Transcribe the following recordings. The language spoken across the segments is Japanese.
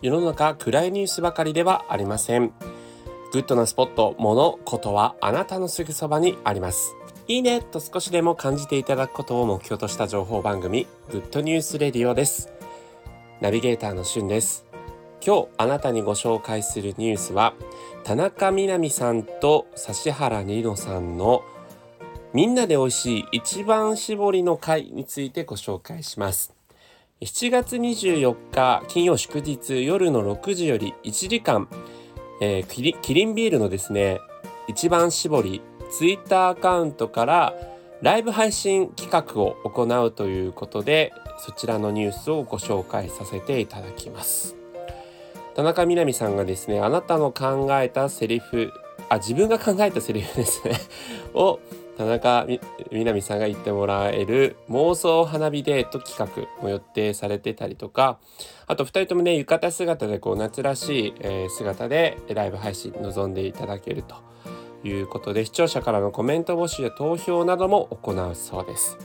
世の中暗いニュースばかりではありません。グッドなスポット、物、ことはあなたのすぐそばにあります。いいねと少しでも感じていただくことを目標とした情報番組 Good News Radio です。ナビゲーターのしゅんです。今日あなたにご紹介するニュースは田中みな実さんと指原莉乃さんのみんなで美味しい一番搾りの会についてご紹介します。7月24日金曜祝日夜の6時より1時間、えー、キリンビールのですね一番搾りツイッターアカウントからライブ配信企画を行うということでそちらのニュースをご紹介させていただきます。田中みな実さんがですねあなたの考えたセリフあ自分が考えたセリフですね を田中みな実さんが言ってもらえる妄想花火デート企画も予定されてたりとかあと2人ともね浴衣姿でこう夏らしい、え、姿でライブ配信臨んでいただけるということで視聴者からのコメント募集や投票なども行うそうです。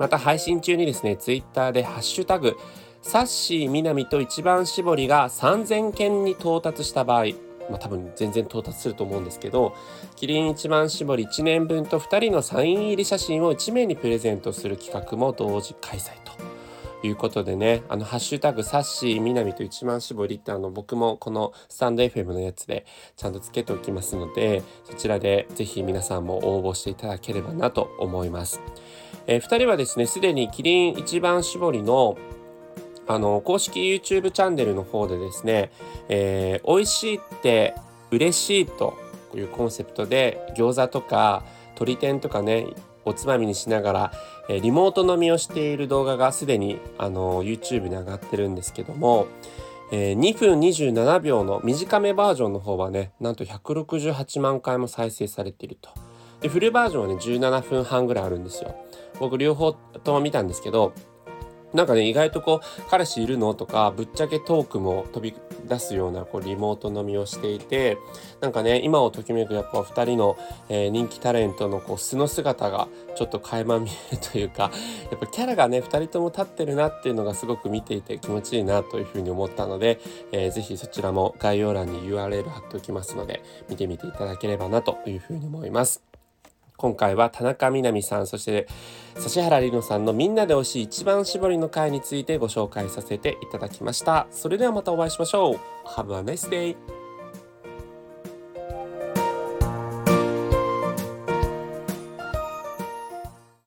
また配信中にですねツイッターでハッシュタグサッシー南と一番搾りが3000件に到達した場合まあ、多分全然到達すると思うんですけどキリン一番搾り1年分と2人のサイン入り写真を1名にプレゼントする企画も同時開催ということでねあのハッシュタグサッシー南と一番搾りってあの僕もこのスタンド FM のやつでちゃんとつけておきますのでそちらで是非皆さんも応募していただければなと思います。えー、2人はですねすでにキリン一番搾りのあの公式 YouTube チャンネルの方でですね、えー、美味しいって嬉しいというコンセプトで餃子とか鶏天とかねおつまみにしながら、えー、リモート飲みをしている動画がすでにあの YouTube に上がってるんですけども、えー、2分27秒の短めバージョンの方はねなんと168万回も再生されていると。でフルバージョンはね17分半ぐらいあるんですよ。僕両方とも見たんですけどなんかね意外とこう彼氏いるのとかぶっちゃけトークも飛び出すようなこうリモート飲みをしていてなんかね今をときめくやっぱ2人の、えー、人気タレントのこう素の姿がちょっと垣間見えるというかやっぱキャラがね2人とも立ってるなっていうのがすごく見ていて気持ちいいなというふうに思ったので、えー、ぜひそちらも概要欄に URL 貼っておきますので見てみていただければなというふうに思います。今回は田中みな実さんそして指原莉乃さんのみんなで推し一番絞りの会についてご紹介させていただきました。それではまたお会いしましょう。Have a nice day